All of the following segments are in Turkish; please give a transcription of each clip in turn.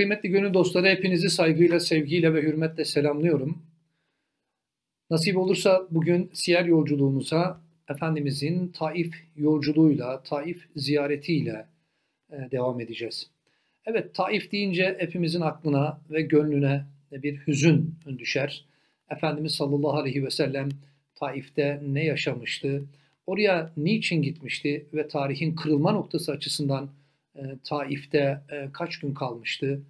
Kıymetli gönül dostları hepinizi saygıyla, sevgiyle ve hürmetle selamlıyorum. Nasip olursa bugün siyer yolculuğumuza Efendimizin Taif yolculuğuyla, Taif ziyaretiyle e, devam edeceğiz. Evet Taif deyince hepimizin aklına ve gönlüne bir hüzün düşer. Efendimiz sallallahu aleyhi ve sellem Taif'te ne yaşamıştı? Oraya niçin gitmişti ve tarihin kırılma noktası açısından e, Taif'te e, kaç gün kalmıştı?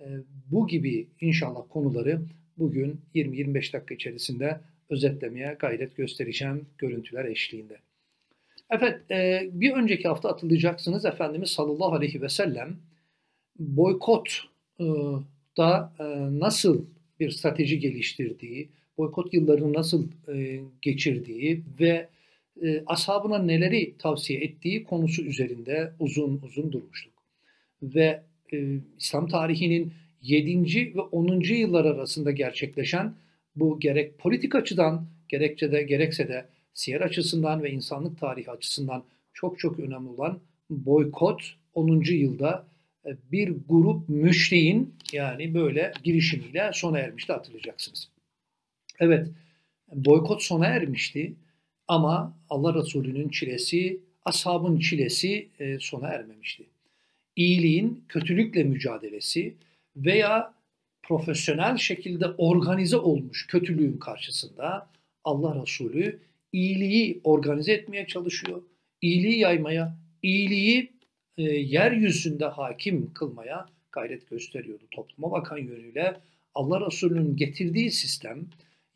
E, bu gibi inşallah konuları bugün 20-25 dakika içerisinde özetlemeye gayret göstereceğim görüntüler eşliğinde. Evet, e, bir önceki hafta hatırlayacaksınız Efendimiz sallallahu aleyhi ve sellem boykot e, da nasıl bir strateji geliştirdiği, boykot yıllarını nasıl geçirdiği ve e, ashabına neleri tavsiye ettiği konusu üzerinde uzun uzun durmuştuk. Ve e, İslam tarihinin 7. ve 10. yıllar arasında gerçekleşen bu gerek politik açıdan gerekçe de gerekse de siyer açısından ve insanlık tarihi açısından çok çok önemli olan boykot 10. yılda e, bir grup müşriğin yani böyle girişimiyle sona ermişti hatırlayacaksınız. Evet boykot sona ermişti ama Allah Resulü'nün çilesi, ashabın çilesi e, sona ermemişti. İyiliğin kötülükle mücadelesi veya profesyonel şekilde organize olmuş kötülüğün karşısında Allah Resulü iyiliği organize etmeye çalışıyor. İyiliği yaymaya, iyiliği e, yeryüzünde hakim kılmaya gayret gösteriyordu. Topluma bakan yönüyle Allah Resulü'nün getirdiği sistem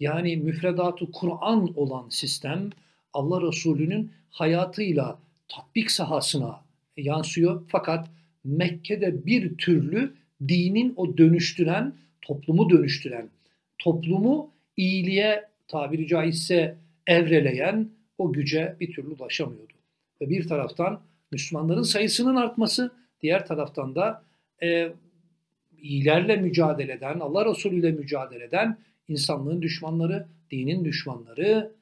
yani müfredatı Kur'an olan sistem Allah Resulü'nün hayatıyla tatbik sahasına yansıyor. Fakat Mekke'de bir türlü dinin o dönüştüren, toplumu dönüştüren, toplumu iyiliğe tabiri caizse evreleyen o güce bir türlü ulaşamıyordu. Ve bir taraftan Müslümanların sayısının artması, diğer taraftan da e, iyilerle mücadele eden, Allah Resulü ile mücadele eden insanlığın düşmanları, dinin düşmanları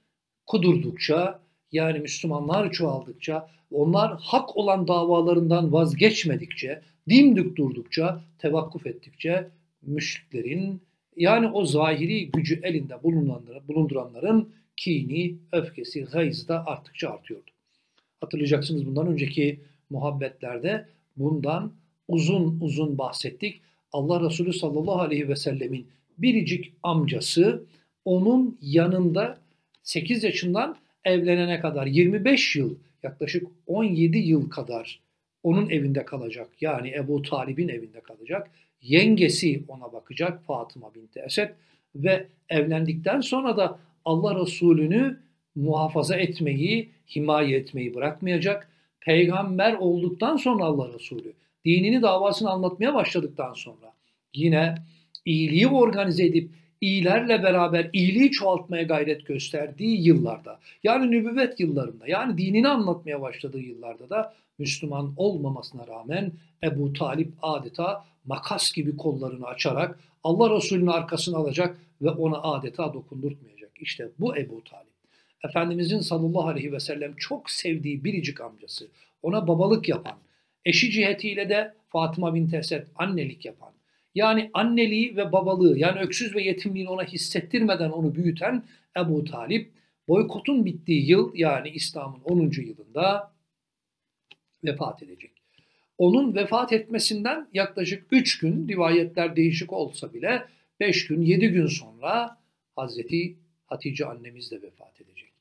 kudurdukça, yani Müslümanlar çoğaldıkça, onlar hak olan davalarından vazgeçmedikçe, dimdik durdukça, tevakkuf ettikçe müşriklerin yani o zahiri gücü elinde bulunanların, bulunduranların kini, öfkesi, gayzı da arttıkça artıyordu. Hatırlayacaksınız bundan önceki muhabbetlerde bundan uzun uzun bahsettik. Allah Resulü sallallahu aleyhi ve sellemin biricik amcası onun yanında 8 yaşından evlenene kadar 25 yıl yaklaşık 17 yıl kadar onun evinde kalacak. Yani Ebu Talib'in evinde kalacak. Yengesi ona bakacak Fatıma binti Esed ve evlendikten sonra da Allah Resulü'nü muhafaza etmeyi, himaye etmeyi bırakmayacak. Peygamber olduktan sonra Allah Resulü dinini davasını anlatmaya başladıktan sonra yine iyiliği organize edip iyilerle beraber iyiliği çoğaltmaya gayret gösterdiği yıllarda yani nübüvvet yıllarında yani dinini anlatmaya başladığı yıllarda da Müslüman olmamasına rağmen Ebu Talip adeta makas gibi kollarını açarak Allah Resulü'nün arkasını alacak ve ona adeta dokundurtmayacak. İşte bu Ebu Talip. Efendimizin sallallahu aleyhi ve sellem çok sevdiği biricik amcası, ona babalık yapan, eşi cihetiyle de Fatıma bin Esed annelik yapan, yani anneliği ve babalığı yani öksüz ve yetimliğini ona hissettirmeden onu büyüten Ebu Talip boykotun bittiği yıl yani İslam'ın 10. yılında vefat edecek. Onun vefat etmesinden yaklaşık 3 gün rivayetler değişik olsa bile 5 gün 7 gün sonra Hazreti Hatice annemiz de vefat edecek.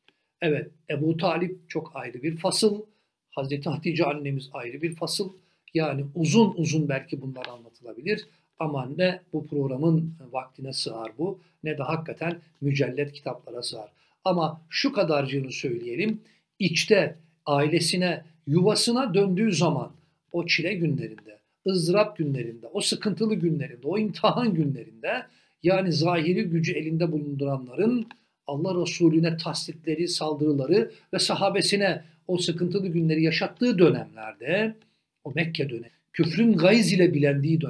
Evet Ebu Talip çok ayrı bir fasıl. Hazreti Hatice annemiz ayrı bir fasıl. Yani uzun uzun belki bunlar anlatılabilir. Ama ne bu programın vaktine sığar bu ne de hakikaten mücellet kitaplara sığar. Ama şu kadarcığını söyleyelim. İçte ailesine, yuvasına döndüğü zaman o çile günlerinde, ızdırap günlerinde, o sıkıntılı günlerinde, o imtihan günlerinde yani zahiri gücü elinde bulunduranların Allah Resulüne tasdikleri, saldırıları ve sahabesine o sıkıntılı günleri yaşattığı dönemlerde, o Mekke dönemi, küfrün gayz ile bilendiği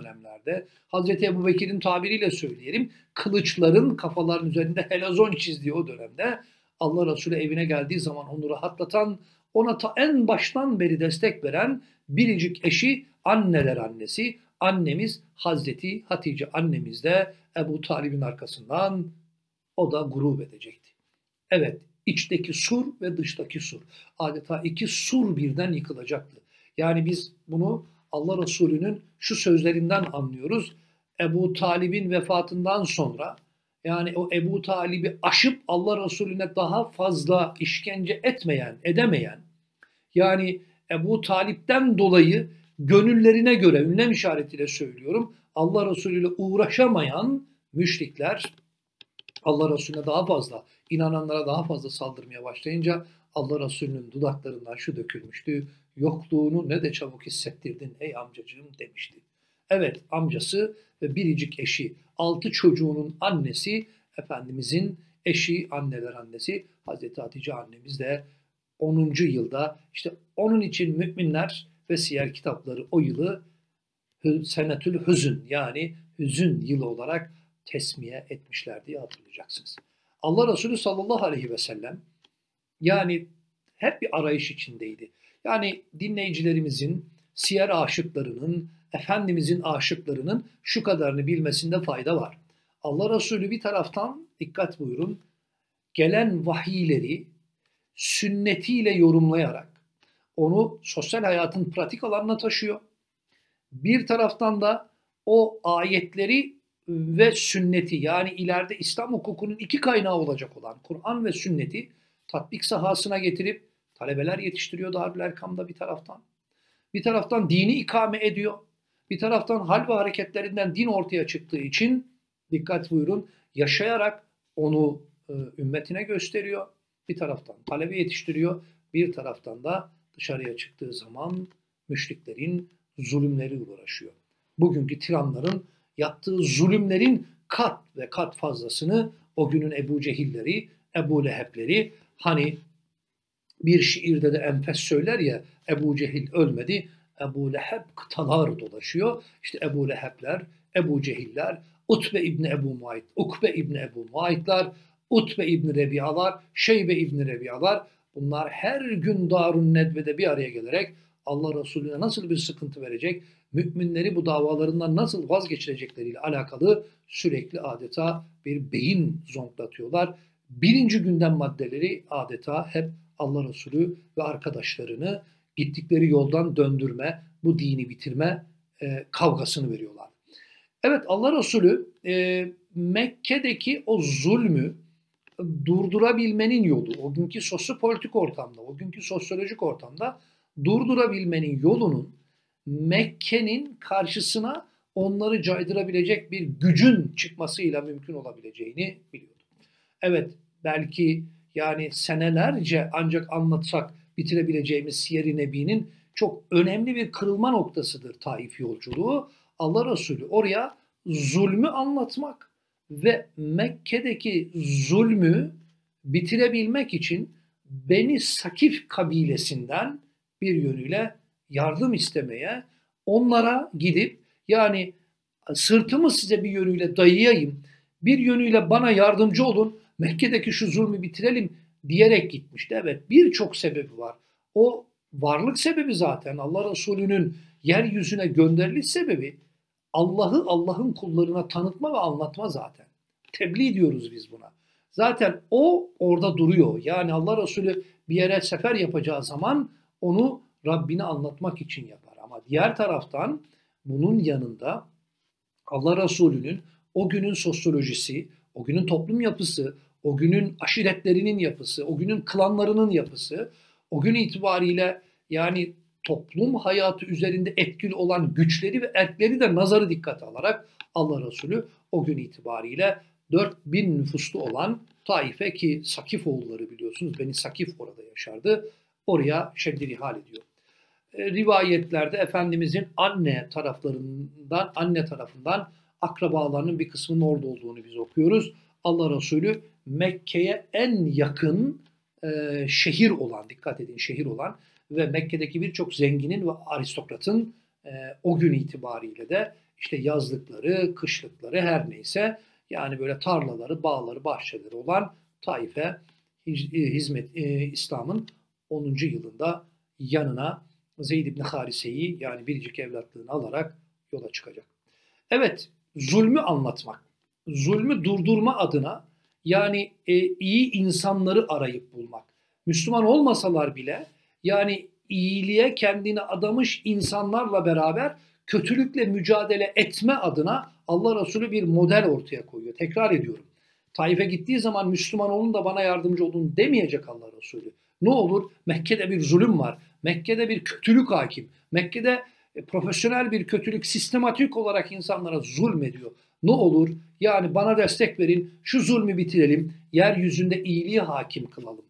dönemlerde Hazreti Ebu Bekir'in tabiriyle söyleyelim kılıçların kafaların üzerinde helazon çizdiği o dönemde Allah Resulü evine geldiği zaman onu rahatlatan ona ta en baştan beri destek veren biricik eşi anneler annesi annemiz Hazreti Hatice annemiz de Ebu Talib'in arkasından o da grup edecekti. Evet içteki sur ve dıştaki sur. Adeta iki sur birden yıkılacaktı. Yani biz bunu Allah Resulü'nün şu sözlerinden anlıyoruz. Ebu Talib'in vefatından sonra yani o Ebu Talib'i aşıp Allah Resulüne daha fazla işkence etmeyen, edemeyen yani Ebu Talip'ten dolayı gönüllerine göre ünlem işaretiyle söylüyorum Allah Resulü ile uğraşamayan müşrikler Allah Resulüne daha fazla, inananlara daha fazla saldırmaya başlayınca Allah Resulü'nün dudaklarından şu dökülmüştü. Yokluğunu ne de çabuk hissettirdin ey amcacığım demişti. Evet amcası ve biricik eşi, altı çocuğunun annesi, Efendimizin eşi, anneler annesi Hazreti Hatice annemiz de 10. yılda işte onun için müminler ve siyer kitapları o yılı senetül hüzün yani hüzün yılı olarak tesmiye etmişler diye hatırlayacaksınız. Allah Resulü sallallahu aleyhi ve sellem yani hep bir arayış içindeydi. Yani dinleyicilerimizin, siyer aşıklarının, Efendimizin aşıklarının şu kadarını bilmesinde fayda var. Allah Resulü bir taraftan dikkat buyurun gelen vahiyleri sünnetiyle yorumlayarak onu sosyal hayatın pratik alanına taşıyor. Bir taraftan da o ayetleri ve sünneti yani ileride İslam hukukunun iki kaynağı olacak olan Kur'an ve sünneti tatbik sahasına getirip talebeler yetiştiriyor Darül Erkam'da bir taraftan. Bir taraftan dini ikame ediyor. Bir taraftan hal ve hareketlerinden din ortaya çıktığı için dikkat buyurun yaşayarak onu e, ümmetine gösteriyor. Bir taraftan talebe yetiştiriyor. Bir taraftan da dışarıya çıktığı zaman müşriklerin zulümleri uğraşıyor. Bugünkü tiranların yaptığı zulümlerin kat ve kat fazlasını o günün Ebu Cehilleri, Ebu Lehebleri hani bir şiirde de enfes söyler ya Ebu Cehil ölmedi, Ebu Leheb kıtalar dolaşıyor. İşte Ebu Lehebler, Ebu Cehiller, Utbe İbni Ebu Muayt, Ukbe İbni Ebu Muaytlar, Utbe İbni Rebiyalar, Şeybe İbni Rebiyalar bunlar her gün Darun Nedve'de bir araya gelerek Allah Resulüne nasıl bir sıkıntı verecek, müminleri bu davalarından nasıl vazgeçirecekleriyle alakalı sürekli adeta bir beyin zonklatıyorlar. Birinci gündem maddeleri adeta hep Allah Resulü ve arkadaşlarını gittikleri yoldan döndürme, bu dini bitirme e, kavgasını veriyorlar. Evet Allah Resulü e, Mekke'deki o zulmü durdurabilmenin yolu, o günkü sosyopolitik ortamda, o günkü sosyolojik ortamda durdurabilmenin yolunun Mekke'nin karşısına onları caydırabilecek bir gücün çıkmasıyla mümkün olabileceğini biliyordu. Evet belki yani senelerce ancak anlatsak bitirebileceğimiz Siyer-i Nebi'nin çok önemli bir kırılma noktasıdır Taif yolculuğu. Allah Resulü oraya zulmü anlatmak ve Mekke'deki zulmü bitirebilmek için Beni Sakif kabilesinden bir yönüyle yardım istemeye, onlara gidip yani sırtımı size bir yönüyle dayayayım, bir yönüyle bana yardımcı olun, Mekke'deki şu zulmü bitirelim diyerek gitmişti. Evet birçok sebebi var. O varlık sebebi zaten Allah Resulü'nün yeryüzüne gönderiliş sebebi Allah'ı Allah'ın kullarına tanıtma ve anlatma zaten. Tebliğ diyoruz biz buna. Zaten o orada duruyor. Yani Allah Resulü bir yere sefer yapacağı zaman onu Rabbini anlatmak için yapar. Ama diğer taraftan bunun yanında Allah Resulü'nün o günün sosyolojisi, o günün toplum yapısı, o günün aşiretlerinin yapısı, o günün klanlarının yapısı, o gün itibariyle yani toplum hayatı üzerinde etkili olan güçleri ve erkleri de nazarı dikkate alarak Allah Resulü o gün itibariyle 4000 nüfuslu olan Taif'e ki Sakif oğulları biliyorsunuz Beni Sakif orada yaşardı. Oraya şeddiri hal ediyor. E, rivayetlerde Efendimizin anne taraflarından, anne tarafından akrabalarının bir kısmının orada olduğunu biz okuyoruz. Allah Resulü Mekke'ye en yakın e, şehir olan, dikkat edin şehir olan ve Mekke'deki birçok zenginin ve aristokratın e, o gün itibariyle de işte yazlıkları, kışlıkları her neyse yani böyle tarlaları, bağları, bahçeleri olan Taif'e e, hizmet e, İslam'ın 10. yılında yanına Zeyd ibn Harise'yi yani biricik evlatlığını alarak yola çıkacak. Evet, zulmü anlatmak, zulmü durdurma adına yani e, iyi insanları arayıp bulmak. Müslüman olmasalar bile yani iyiliğe kendini adamış insanlarla beraber kötülükle mücadele etme adına Allah Resulü bir model ortaya koyuyor. Tekrar ediyorum. Taif'e gittiği zaman Müslüman olun da bana yardımcı olun demeyecek Allah Resulü. Ne olur? Mekke'de bir zulüm var. Mekke'de bir kötülük hakim. Mekke'de e, profesyonel bir kötülük sistematik olarak insanlara zulmediyor. Ne olur? Yani bana destek verin, şu zulmü bitirelim, yeryüzünde iyiliği hakim kılalım.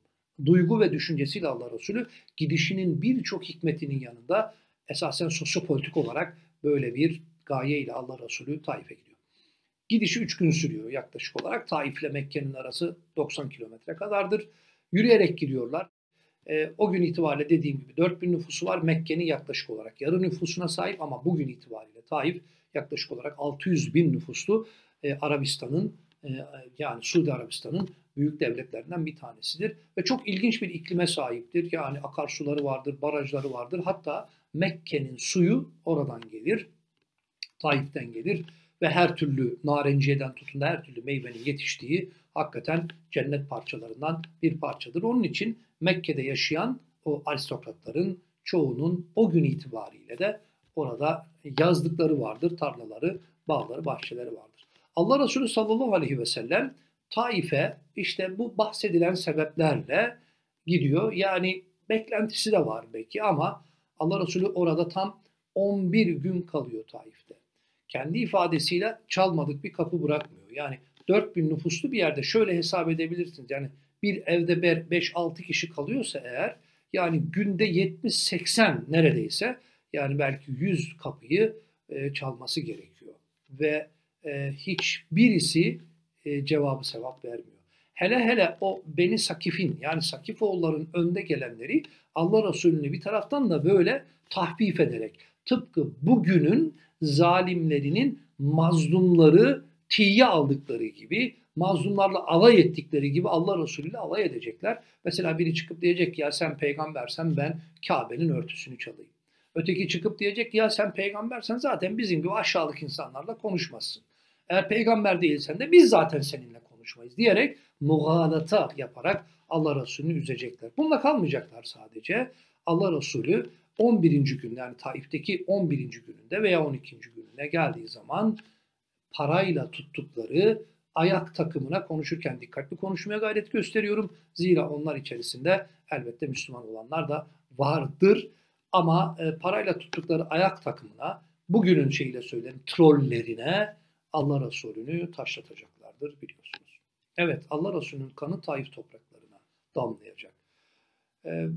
Duygu ve düşüncesiyle Allah Resulü gidişinin birçok hikmetinin yanında esasen sosyopolitik olarak böyle bir gaye ile Allah Resulü Taif'e gidiyor. Gidişi 3 gün sürüyor yaklaşık olarak. Taif ile Mekke'nin arası 90 kilometre kadardır. Yürüyerek gidiyorlar. E, o gün itibariyle dediğim gibi 4000 nüfusu var. Mekke'nin yaklaşık olarak yarı nüfusuna sahip ama bugün itibariyle Taif yaklaşık olarak 600 bin nüfuslu e, Arabistan'ın e, yani Suudi Arabistan'ın büyük devletlerinden bir tanesidir. Ve çok ilginç bir iklime sahiptir. Yani akarsuları vardır, barajları vardır. Hatta Mekke'nin suyu oradan gelir. Taif'ten gelir ve her türlü narenciyeden tutun her türlü meyvenin yetiştiği hakikaten cennet parçalarından bir parçadır. Onun için Mekke'de yaşayan o aristokratların çoğunun o gün itibariyle de orada yazdıkları vardır, tarlaları, bağları, bahçeleri vardır. Allah Resulü sallallahu aleyhi ve sellem Taif'e işte bu bahsedilen sebeplerle gidiyor. Yani beklentisi de var belki ama Allah Resulü orada tam 11 gün kalıyor Taif'te. Kendi ifadesiyle çalmadık bir kapı bırakmıyor. Yani 4000 nüfuslu bir yerde şöyle hesap edebilirsiniz. Yani bir evde 5-6 kişi kalıyorsa eğer yani günde 70-80 neredeyse yani belki 100 kapıyı e, çalması gerekiyor. Ve e, hiç birisi e, cevabı sevap vermiyor. Hele hele o Beni Sakif'in yani Sakifoğulların önde gelenleri Allah Resulü'nü bir taraftan da böyle tahfif ederek tıpkı bugünün zalimlerinin mazlumları tiye aldıkları gibi mazlumlarla alay ettikleri gibi Allah Resulü ile alay edecekler. Mesela biri çıkıp diyecek ya sen peygambersen ben Kabe'nin örtüsünü çalayım. Öteki çıkıp diyecek ya sen peygambersen zaten bizim gibi aşağılık insanlarla konuşmazsın. Eğer peygamber değilsen de biz zaten seninle konuşmayız diyerek mugalata yaparak Allah Resulü'nü üzecekler. Bununla kalmayacaklar sadece. Allah Resulü 11. gün yani Taif'teki 11. gününde veya 12. gününe geldiği zaman parayla tuttukları ayak takımına konuşurken dikkatli konuşmaya gayret gösteriyorum. Zira onlar içerisinde elbette Müslüman olanlar da vardır. Ama e, parayla tuttukları ayak takımına, bugünün şeyiyle söylerim trollerine Allah Resulü'nü taşlatacaklardır biliyorsunuz. Evet Allah Resulü'nün kanı Taif topraklarına damlayacak. E,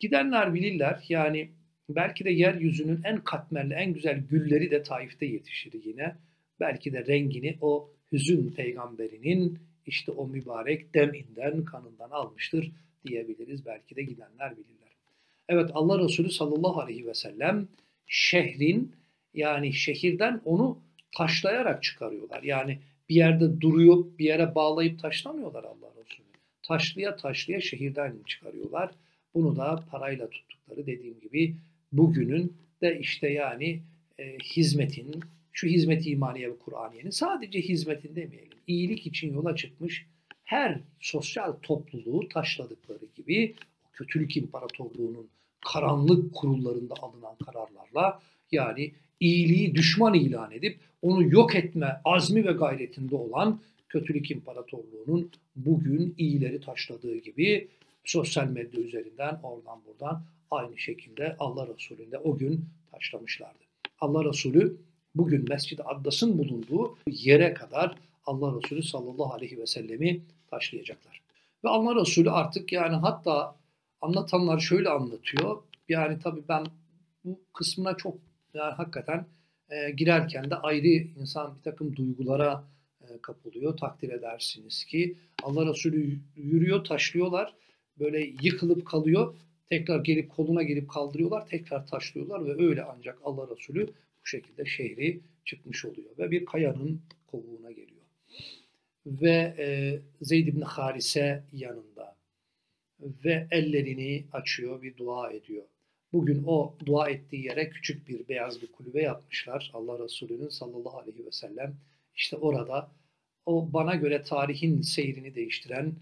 gidenler bilirler yani belki de yeryüzünün en katmerli, en güzel gülleri de Taif'te yetişir yine. Belki de rengini o hüzün peygamberinin işte o mübarek deminden, kanından almıştır diyebiliriz. Belki de gidenler bilirler. Evet Allah Resulü sallallahu aleyhi ve sellem şehrin yani şehirden onu taşlayarak çıkarıyorlar. Yani bir yerde duruyor, bir yere bağlayıp taşlamıyorlar Allah Resulü. Taşlıya taşlıya şehirden çıkarıyorlar. Bunu da parayla tuttukları dediğim gibi bugünün de işte yani e, hizmetin, şu hizmet imaniye ve Kur'aniyenin sadece hizmetin demeyelim. İyilik için yola çıkmış her sosyal topluluğu taşladıkları gibi kötülük imparatorluğunun karanlık kurullarında alınan kararlarla yani iyiliği düşman ilan edip onu yok etme azmi ve gayretinde olan kötülük imparatorluğunun bugün iyileri taşladığı gibi sosyal medya üzerinden oradan buradan aynı şekilde Allah Resulü'nde o gün taşlamışlardı. Allah Resulü bugün Mescid-i Addas'ın bulunduğu yere kadar Allah Resulü sallallahu aleyhi ve sellemi taşlayacaklar. Ve Allah Resulü artık yani hatta anlatanlar şöyle anlatıyor. Yani tabii ben bu kısmına çok yani hakikaten e, girerken de ayrı insan bir takım duygulara e, kapılıyor. Takdir edersiniz ki Allah Resulü yürüyor, taşlıyorlar. Böyle yıkılıp kalıyor. Tekrar gelip koluna gelip kaldırıyorlar. Tekrar taşlıyorlar ve öyle ancak Allah Resulü bu şekilde şehri çıkmış oluyor. Ve bir kayanın kovuğuna geliyor. Ve e, Zeyd ibn Harise yanında. Ve ellerini açıyor, bir dua ediyor. Bugün o dua ettiği yere küçük bir beyaz bir kulübe yapmışlar. Allah Resulü'nün sallallahu aleyhi ve sellem işte orada o bana göre tarihin seyrini değiştiren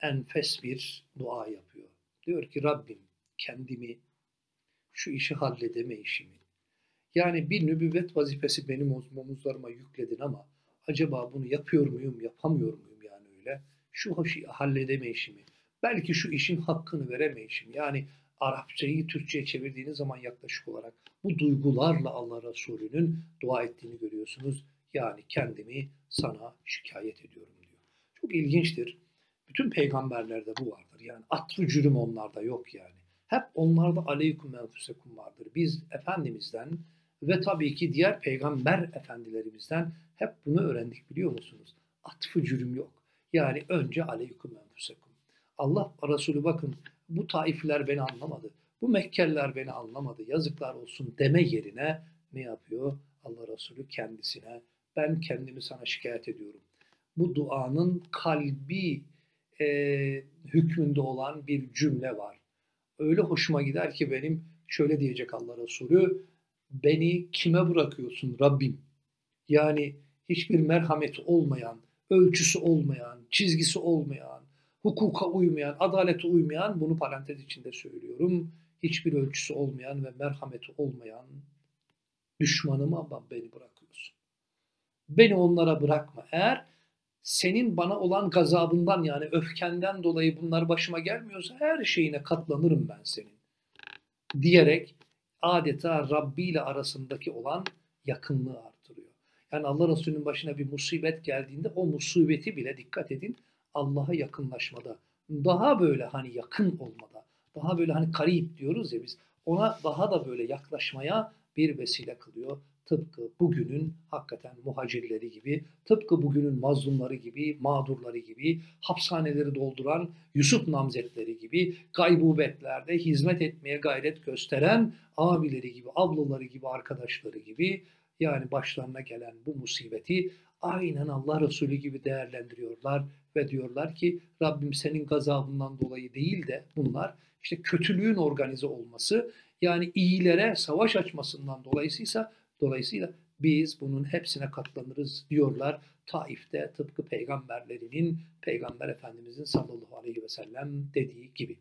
enfes bir dua yapıyor. Diyor ki Rabbim kendimi şu işi halledeme işimi. Yani bir nübüvvet vazifesi benim omuzlarıma yükledin ama acaba bunu yapıyor muyum, yapamıyor muyum yani öyle? Şu işi halledeme işimi. Belki şu işin hakkını veremeyişim. Yani Arapçayı Türkçe'ye çevirdiğiniz zaman yaklaşık olarak bu duygularla Allah Resulü'nün dua ettiğini görüyorsunuz. Yani kendimi sana şikayet ediyorum diyor. Çok ilginçtir. Bütün peygamberlerde bu vardır. Yani atfı cürüm onlarda yok yani. Hep onlarda aleyküm enfusekum vardır. Biz Efendimiz'den ve tabii ki diğer peygamber efendilerimizden hep bunu öğrendik biliyor musunuz? Atfı cürüm yok. Yani önce aleyküm enfusekum. Allah Resulü bakın bu taifler beni anlamadı. Bu Mekkeliler beni anlamadı. Yazıklar olsun deme yerine ne yapıyor? Allah Resulü kendisine ben kendimi sana şikayet ediyorum. Bu duanın kalbi e, hükmünde olan bir cümle var. Öyle hoşuma gider ki benim şöyle diyecek Allah Resulü beni kime bırakıyorsun Rabbim? Yani hiçbir merhameti olmayan, ölçüsü olmayan, çizgisi olmayan, hukuka uymayan, adalete uymayan, bunu parantez içinde söylüyorum, hiçbir ölçüsü olmayan ve merhameti olmayan düşmanıma beni bırakıyorsun. Beni onlara bırakma. Eğer senin bana olan gazabından yani öfkenden dolayı bunlar başıma gelmiyorsa her şeyine katlanırım ben senin. Diyerek adeta Rabbi ile arasındaki olan yakınlığı artırıyor. Yani Allah Resulü'nün başına bir musibet geldiğinde o musibeti bile dikkat edin Allah'a yakınlaşmada, daha böyle hani yakın olmada, daha böyle hani karip diyoruz ya biz, ona daha da böyle yaklaşmaya bir vesile kılıyor. Tıpkı bugünün hakikaten muhacirleri gibi, tıpkı bugünün mazlumları gibi, mağdurları gibi, hapishaneleri dolduran Yusuf namzetleri gibi, gaybubetlerde hizmet etmeye gayret gösteren abileri gibi, ablaları gibi, arkadaşları gibi, yani başlarına gelen bu musibeti aynen Allah Resulü gibi değerlendiriyorlar ve diyorlar ki Rabbim senin gazabından dolayı değil de bunlar işte kötülüğün organize olması yani iyilere savaş açmasından dolayısıysa dolayısıyla biz bunun hepsine katlanırız diyorlar. Taif'te tıpkı peygamberlerinin, peygamber efendimizin sallallahu aleyhi ve sellem dediği gibi.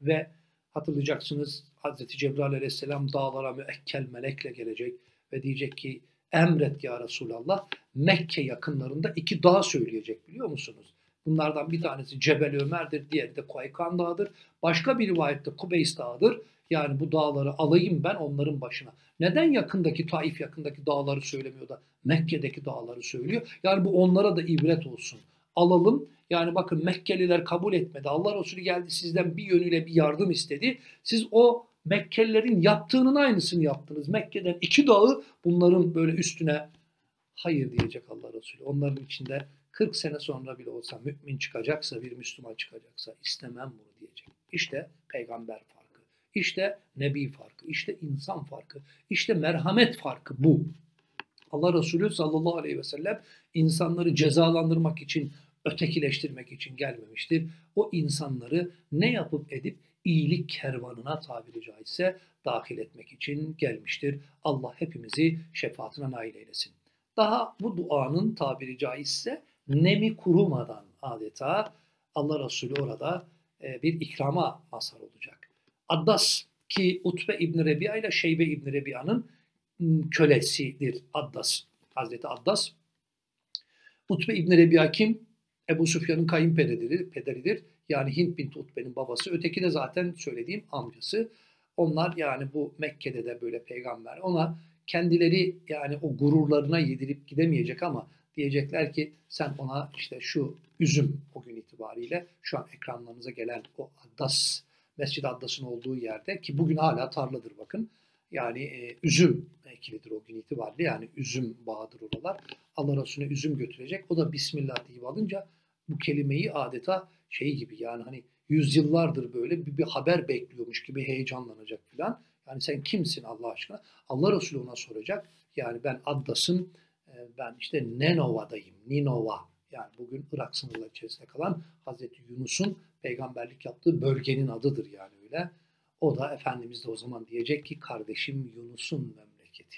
Ve hatırlayacaksınız Hazreti Cebrail aleyhisselam dağlara müekkel melekle gelecek ve diyecek ki emret ya Resulallah Mekke yakınlarında iki dağ söyleyecek biliyor musunuz? Bunlardan bir tanesi Cebel Ömer'dir, diğeri de Kaykan Dağı'dır. Başka bir rivayette Kubeys Dağı'dır. Yani bu dağları alayım ben onların başına. Neden yakındaki Taif yakındaki dağları söylemiyor da Mekke'deki dağları söylüyor? Yani bu onlara da ibret olsun. Alalım. Yani bakın Mekkeliler kabul etmedi. Allah Resulü geldi sizden bir yönüyle bir yardım istedi. Siz o Mekkelilerin yaptığının aynısını yaptınız. Mekke'den iki dağı bunların böyle üstüne hayır diyecek Allah Resulü. Onların içinde 40 sene sonra bile olsa mümin çıkacaksa, bir Müslüman çıkacaksa istemem bunu diyecek. İşte peygamber farkı, işte nebi farkı, işte insan farkı, işte merhamet farkı bu. Allah Resulü sallallahu aleyhi ve sellem insanları cezalandırmak için, ötekileştirmek için gelmemiştir. O insanları ne yapıp edip iyilik kervanına tabiri caizse dahil etmek için gelmiştir. Allah hepimizi şefaatine nail eylesin. Daha bu duanın tabiri caizse nemi kurumadan adeta Allah Resulü orada e, bir ikrama mazhar olacak. Addas ki Utbe İbni Rebi'a ile Şeybe İbni Rebi'a'nın kölesidir Addas. Hazreti Addas. Utbe İbni Rebi'a kim? Ebu Süfyan'ın kayınpederidir. Pederidir. Yani Hint bin Utbe'nin babası. Öteki de zaten söylediğim amcası. Onlar yani bu Mekke'de de böyle peygamber. Ona kendileri yani o gururlarına yedirip gidemeyecek ama diyecekler ki sen ona işte şu üzüm o gün itibariyle şu an ekranlarınıza gelen o Addas, Mescid Addas'ın olduğu yerde ki bugün hala tarladır bakın. Yani e, üzüm ekilidir o gün itibariyle yani üzüm bağıdır oralar. Allah Resulüne üzüm götürecek. O da Bismillah deyip alınca bu kelimeyi adeta şey gibi yani hani yüzyıllardır böyle bir, bir haber bekliyormuş gibi heyecanlanacak filan. Yani sen kimsin Allah aşkına? Allah Resulü ona soracak. Yani ben Addas'ın ben işte Nenova'dayım, Ninova. Yani bugün Irak sınırları içerisinde kalan Hazreti Yunus'un peygamberlik yaptığı bölgenin adıdır yani öyle. O da Efendimiz de o zaman diyecek ki kardeşim Yunus'un memleketi.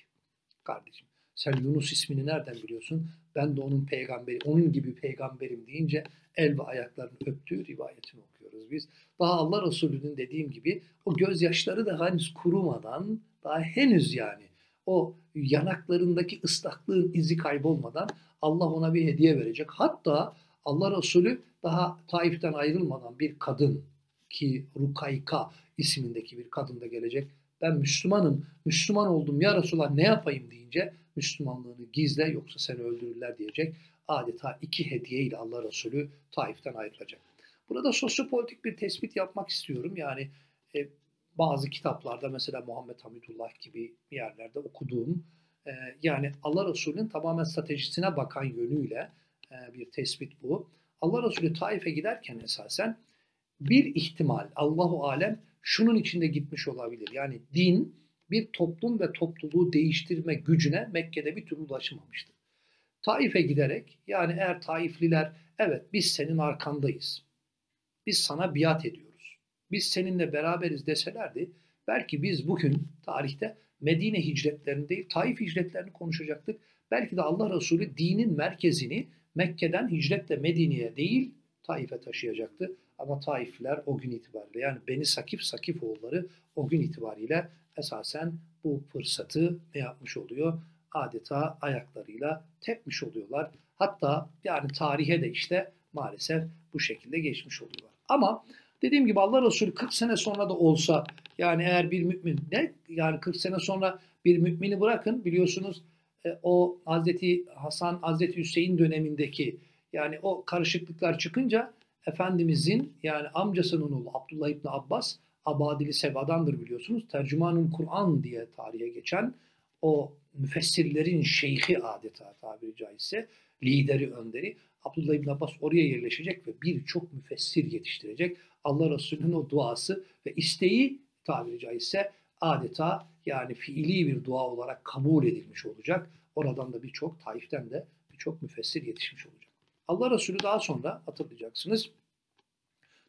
Kardeşim sen Yunus ismini nereden biliyorsun? Ben de onun peygamberi, onun gibi peygamberim deyince el ve ayaklarını öptüğü rivayetini okuyoruz biz. Daha Allah Resulü'nün dediğim gibi o gözyaşları da henüz kurumadan, daha henüz yani o yanaklarındaki ıslaklığın izi kaybolmadan Allah ona bir hediye verecek. Hatta Allah Resulü daha Taif'ten ayrılmadan bir kadın ki Rukayka ismindeki bir kadın da gelecek. Ben Müslümanım, Müslüman oldum ya Resulallah ne yapayım deyince Müslümanlığını gizle yoksa seni öldürürler diyecek. Adeta iki hediye ile Allah Resulü Taif'ten ayrılacak. Burada sosyopolitik bir tespit yapmak istiyorum. Yani e, bazı kitaplarda mesela Muhammed Hamidullah gibi yerlerde okuduğum e, yani Allah Resulü'nün tamamen stratejisine bakan yönüyle e, bir tespit bu. Allah Resulü Taif'e giderken esasen bir ihtimal Allahu alem şunun içinde gitmiş olabilir. Yani din bir toplum ve topluluğu değiştirme gücüne Mekke'de bir türlü ulaşamamıştı. Taif'e giderek yani eğer Taifliler evet biz senin arkandayız. Biz sana biat ediyoruz. Biz seninle beraberiz deselerdi belki biz bugün tarihte Medine hicretlerini değil Taif hicretlerini konuşacaktık. Belki de Allah Resulü dinin merkezini Mekke'den hicretle Medine'ye değil Taif'e taşıyacaktı. Ama Taifler o gün itibariyle yani Beni Sakif Sakif oğulları o gün itibariyle esasen bu fırsatı ne yapmış oluyor? Adeta ayaklarıyla tepmiş oluyorlar. Hatta yani tarihe de işte maalesef bu şekilde geçmiş oluyorlar. Ama dediğim gibi Allah Resulü 40 sene sonra da olsa yani eğer bir mümin ne yani 40 sene sonra bir mümini bırakın biliyorsunuz e, o Hazreti Hasan Hazreti Hüseyin dönemindeki yani o karışıklıklar çıkınca Efendimizin yani amcasının oğlu Abdullah İbni Abbas Abadili Seva'dandır biliyorsunuz. Tercümanın Kur'an diye tarihe geçen o müfessirlerin şeyhi adeta tabiri caizse lideri önderi Abdullah İbni Abbas oraya yerleşecek ve birçok müfessir yetiştirecek. Allah Resulü'nün o duası ve isteği tabiri caizse adeta yani fiili bir dua olarak kabul edilmiş olacak. Oradan da birçok Taif'ten de birçok müfessir yetişmiş olacak. Allah Resulü daha sonra hatırlayacaksınız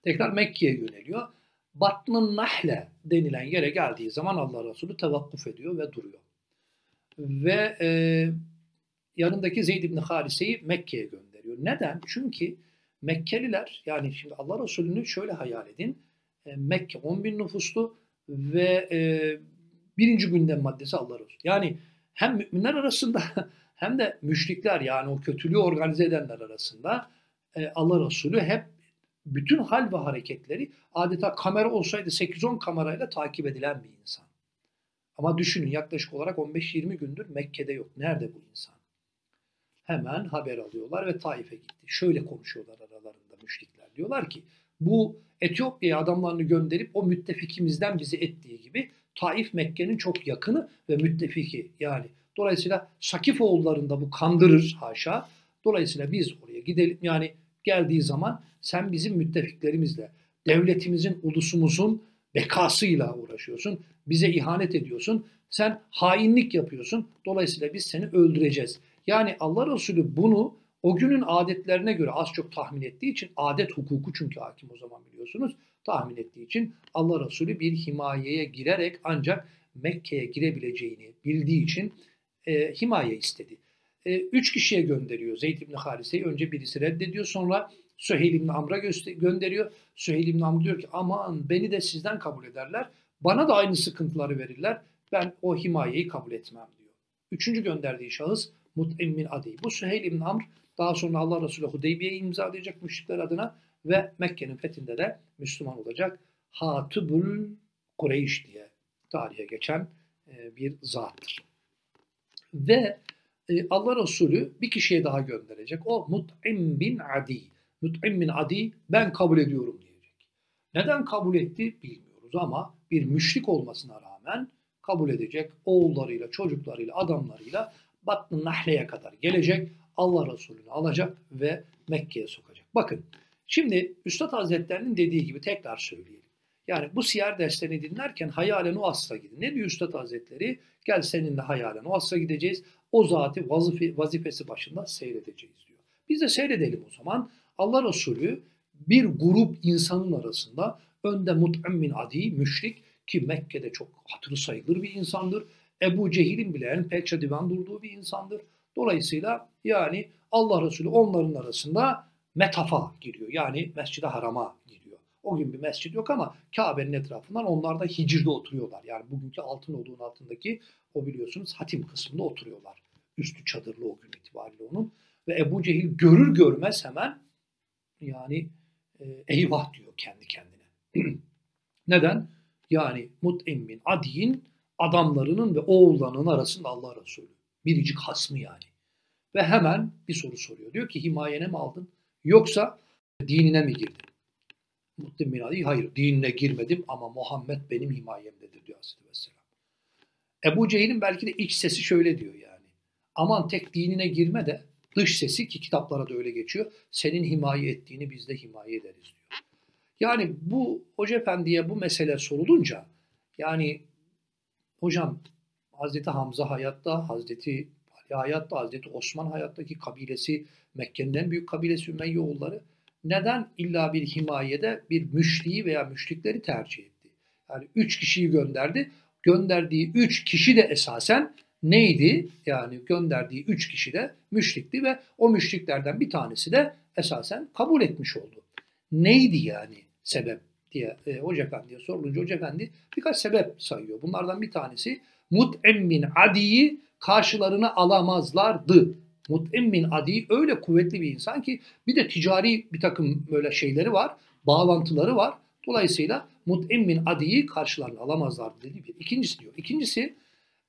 tekrar Mekke'ye yöneliyor. Batnın Nahle denilen yere geldiği zaman Allah Resulü tevakkuf ediyor ve duruyor. Ve e, yanındaki Zeyd ibn Harise'yi Mekke'ye gönderiyor. Neden? Çünkü Mekkeliler yani şimdi Allah Resulü'nü şöyle hayal edin. E, Mekke 10 bin nüfuslu ve e, birinci gündem maddesi Allah Resulü. Yani hem müminler arasında hem de müşrikler yani o kötülüğü organize edenler arasında e, Allah Resulü hep bütün hal ve hareketleri adeta kamera olsaydı 8-10 kamerayla takip edilen bir insan. Ama düşünün yaklaşık olarak 15-20 gündür Mekke'de yok. Nerede bu insan? Hemen haber alıyorlar ve Taif'e gitti. Şöyle konuşuyorlar aralarında müşrikler. Diyorlar ki bu Etiyopya'ya adamlarını gönderip o müttefikimizden bizi ettiği gibi Taif Mekke'nin çok yakını ve müttefiki. Yani dolayısıyla Sakif oğullarında bu kandırır haşa. Dolayısıyla biz oraya gidelim yani geldiği zaman sen bizim müttefiklerimizle, devletimizin, ulusumuzun bekasıyla uğraşıyorsun. Bize ihanet ediyorsun. Sen hainlik yapıyorsun. Dolayısıyla biz seni öldüreceğiz. Yani Allah Resulü bunu o günün adetlerine göre az çok tahmin ettiği için adet hukuku çünkü hakim o zaman biliyorsunuz tahmin ettiği için Allah Resulü bir himayeye girerek ancak Mekke'ye girebileceğini bildiği için e, himaye istedi. E, üç kişiye gönderiyor Zeyd İbni Harise'yi. Önce birisi reddediyor sonra Süheyl İbni Amr'a gönderiyor. Süheyl İbni Amr diyor ki aman beni de sizden kabul ederler. Bana da aynı sıkıntıları verirler. Ben o himayeyi kabul etmem diyor. Üçüncü gönderdiği şahıs Mut'im bin Adi. Bu Süheyl İbni Amr daha sonra Allah Resulü Hudeybiye'yi imzalayacak müşrikler adına ve Mekke'nin fethinde de Müslüman olacak. Hatibul Kureyş diye tarihe geçen e, bir zattır. Ve e, Allah Resulü bir kişiye daha gönderecek. O Mut'im bin Adi. Mut'im bin Adi ben kabul ediyorum diyecek. Neden kabul etti bilmiyoruz ama bir müşrik olmasına rağmen kabul edecek. Oğullarıyla, çocuklarıyla, adamlarıyla Batn-ı Nahle'ye kadar gelecek. Allah Resulü'nü alacak ve Mekke'ye sokacak. Bakın şimdi Üstad Hazretlerinin dediği gibi tekrar söyleyelim. Yani bu siyer derslerini dinlerken hayalen o asla gidin. Ne diyor Üstad Hazretleri? Gel seninle hayalen o asla gideceğiz. O zatı vazife, vazifesi başında seyredeceğiz diyor. Biz de seyredelim o zaman. Allah Resulü bir grup insanın arasında önde mut'im min adi, müşrik, ki Mekke'de çok hatırı sayılır bir insandır. Ebu Cehil'in bile en pelçe divan durduğu bir insandır. Dolayısıyla yani Allah Resulü onların arasında metafa giriyor. Yani Mescid-i Haram'a giriyor. O gün bir mescid yok ama Kabe'nin etrafından onlar da hicirde oturuyorlar. Yani bugünkü altın olduğun altındaki o biliyorsunuz hatim kısmında oturuyorlar. Üstü çadırlı o gün itibariyle onun. Ve Ebu Cehil görür görmez hemen yani e, eyvah diyor kendi kendine. Neden? Yani Mut'im bin Adi'nin adamlarının ve oğullarının arasında Allah Resulü. Biricik hasmı yani. Ve hemen bir soru soruyor. Diyor ki himayene mi aldın yoksa dinine mi girdin? Mut'im bin Adi hayır dinine girmedim ama Muhammed benim himayemdedir diyor Aleyhisselam. Ebu Cehil'in belki de iç sesi şöyle diyor yani. Aman tek dinine girme de dış sesi ki kitaplara da öyle geçiyor. Senin himaye ettiğini biz de himaye ederiz diyor. Yani bu Hoca Efendi'ye bu mesele sorulunca yani hocam Hazreti Hamza hayatta, Hazreti Ali hayatta, Hazreti Osman hayattaki kabilesi, Mekke'nin en büyük kabilesi Ümeyye oğulları neden illa bir himayede bir müşriği veya müşrikleri tercih etti? Yani üç kişiyi gönderdi. Gönderdiği üç kişi de esasen neydi? Yani gönderdiği üç kişi de müşrikti ve o müşriklerden bir tanesi de esasen kabul etmiş oldu. Neydi yani sebep diye e, Hoca Efendi'ye sorulunca Hoca Efendi birkaç sebep sayıyor. Bunlardan bir tanesi Mut'em bin Adi'yi karşılarına alamazlardı. Mut'em bin Adi öyle kuvvetli bir insan ki bir de ticari bir takım böyle şeyleri var, bağlantıları var. Dolayısıyla Mut'em bin Adi'yi karşılarına alamazlardı dedi bir. İkincisi diyor. İkincisi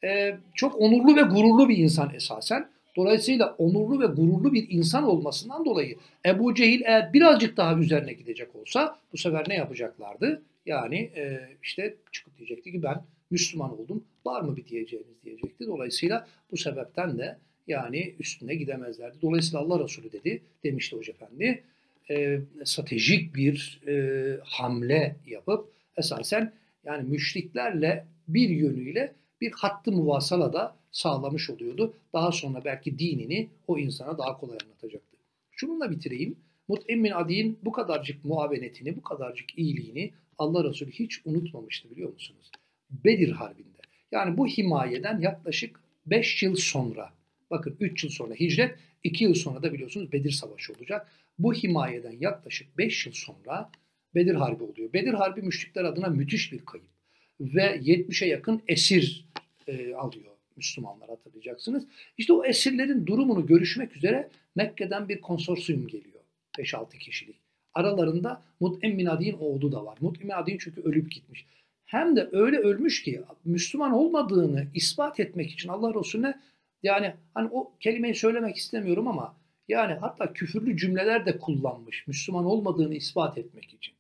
e, çok onurlu ve gururlu bir insan esasen. Dolayısıyla onurlu ve gururlu bir insan olmasından dolayı Ebu Cehil eğer birazcık daha üzerine gidecek olsa bu sefer ne yapacaklardı? Yani e, işte çıkıp diyecekti ki ben Müslüman oldum. Var mı bir diyeceğiniz diyecekti. Dolayısıyla bu sebepten de yani üstüne gidemezlerdi. Dolayısıyla Allah Resulü dedi, demişti Hoca Efendi, e, stratejik bir e, hamle yapıp esasen yani müşriklerle bir yönüyle bir hattı muvasala da sağlamış oluyordu. Daha sonra belki dinini o insana daha kolay anlatacaktı. Şununla bitireyim. Mut'emmin Adi'nin bu kadarcık muavenetini, bu kadarcık iyiliğini Allah Resulü hiç unutmamıştı biliyor musunuz? Bedir Harbi'nde. Yani bu himayeden yaklaşık 5 yıl sonra, bakın 3 yıl sonra hicret, 2 yıl sonra da biliyorsunuz Bedir Savaşı olacak. Bu himayeden yaklaşık 5 yıl sonra Bedir Harbi oluyor. Bedir Harbi müşrikler adına müthiş bir kayıp. Ve 70'e yakın esir e, alıyor Müslümanlar hatırlayacaksınız. İşte o esirlerin durumunu görüşmek üzere Mekke'den bir konsorsiyum geliyor. 5-6 kişilik. Aralarında Mut'emmin Adi'nin oğlu da var. Mut'emmin Adi'nin çünkü ölüp gitmiş. Hem de öyle ölmüş ki Müslüman olmadığını ispat etmek için Allah Resulüne yani hani o kelimeyi söylemek istemiyorum ama yani hatta küfürlü cümleler de kullanmış Müslüman olmadığını ispat etmek için.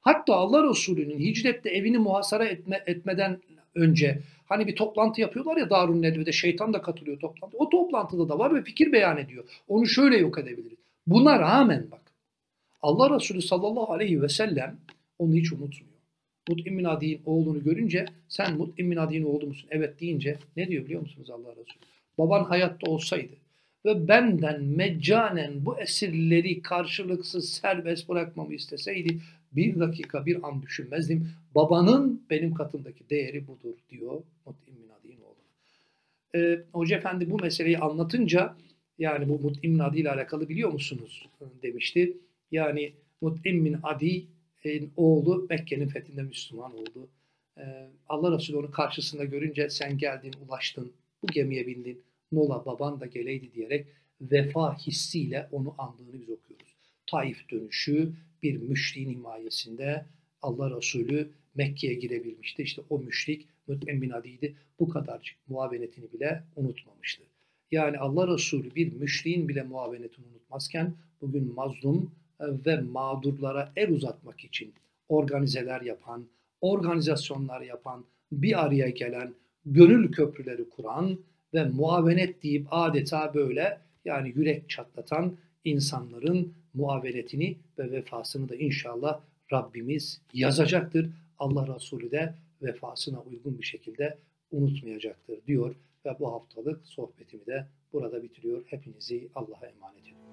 Hatta Allah Resulü'nün hicrette evini muhasara etme, etmeden önce hani bir toplantı yapıyorlar ya Darun Nedve'de şeytan da katılıyor toplantı. O toplantıda da var ve fikir beyan ediyor. Onu şöyle yok edebiliriz. Buna rağmen bak Allah Resulü sallallahu aleyhi ve sellem onu hiç unutmuyor. Mut'immin Adi'nin oğlunu görünce sen Mut'immin Adi'nin oğlu musun? Evet deyince ne diyor biliyor musunuz Allah Resulü? Baban hayatta olsaydı ve benden meccanen bu esirleri karşılıksız serbest bırakmamı isteseydi bir dakika bir an düşünmezdim. Babanın benim katımdaki değeri budur diyor Mut'immin Adi'nin oğlu. Ee, Hoca Efendi bu meseleyi anlatınca yani bu Mut'immin Adi ile alakalı biliyor musunuz demişti. Yani Mut'immin Adi'nin oğlu Mekke'nin fethinde Müslüman oldu. Ee, Allah Resulü onu karşısında görünce sen geldin, ulaştın, bu gemiye bindin, nola baban da geleydi diyerek vefa hissiyle onu andığını biz okuyoruz. Taif dönüşü bir müşriğin himayesinde Allah Resulü Mekke'ye girebilmişti. İşte o müşrik Müt'emmin Adi'ydi. Bu kadarcık muavenetini bile unutmamıştı. Yani Allah Resulü bir müşriğin bile muavenetini unutmazken bugün mazlum e, ve mağdurlara el uzatmak için organizeler yapan, organizasyonlar yapan, bir araya gelen, gönül köprüleri kuran ve muavenet deyip adeta böyle yani yürek çatlatan insanların muavenetini ve vefasını da inşallah Rabbimiz yazacaktır. Allah Resulü de vefasına uygun bir şekilde unutmayacaktır diyor ve bu haftalık sohbetimi de burada bitiriyor. Hepinizi Allah'a emanet ediyorum.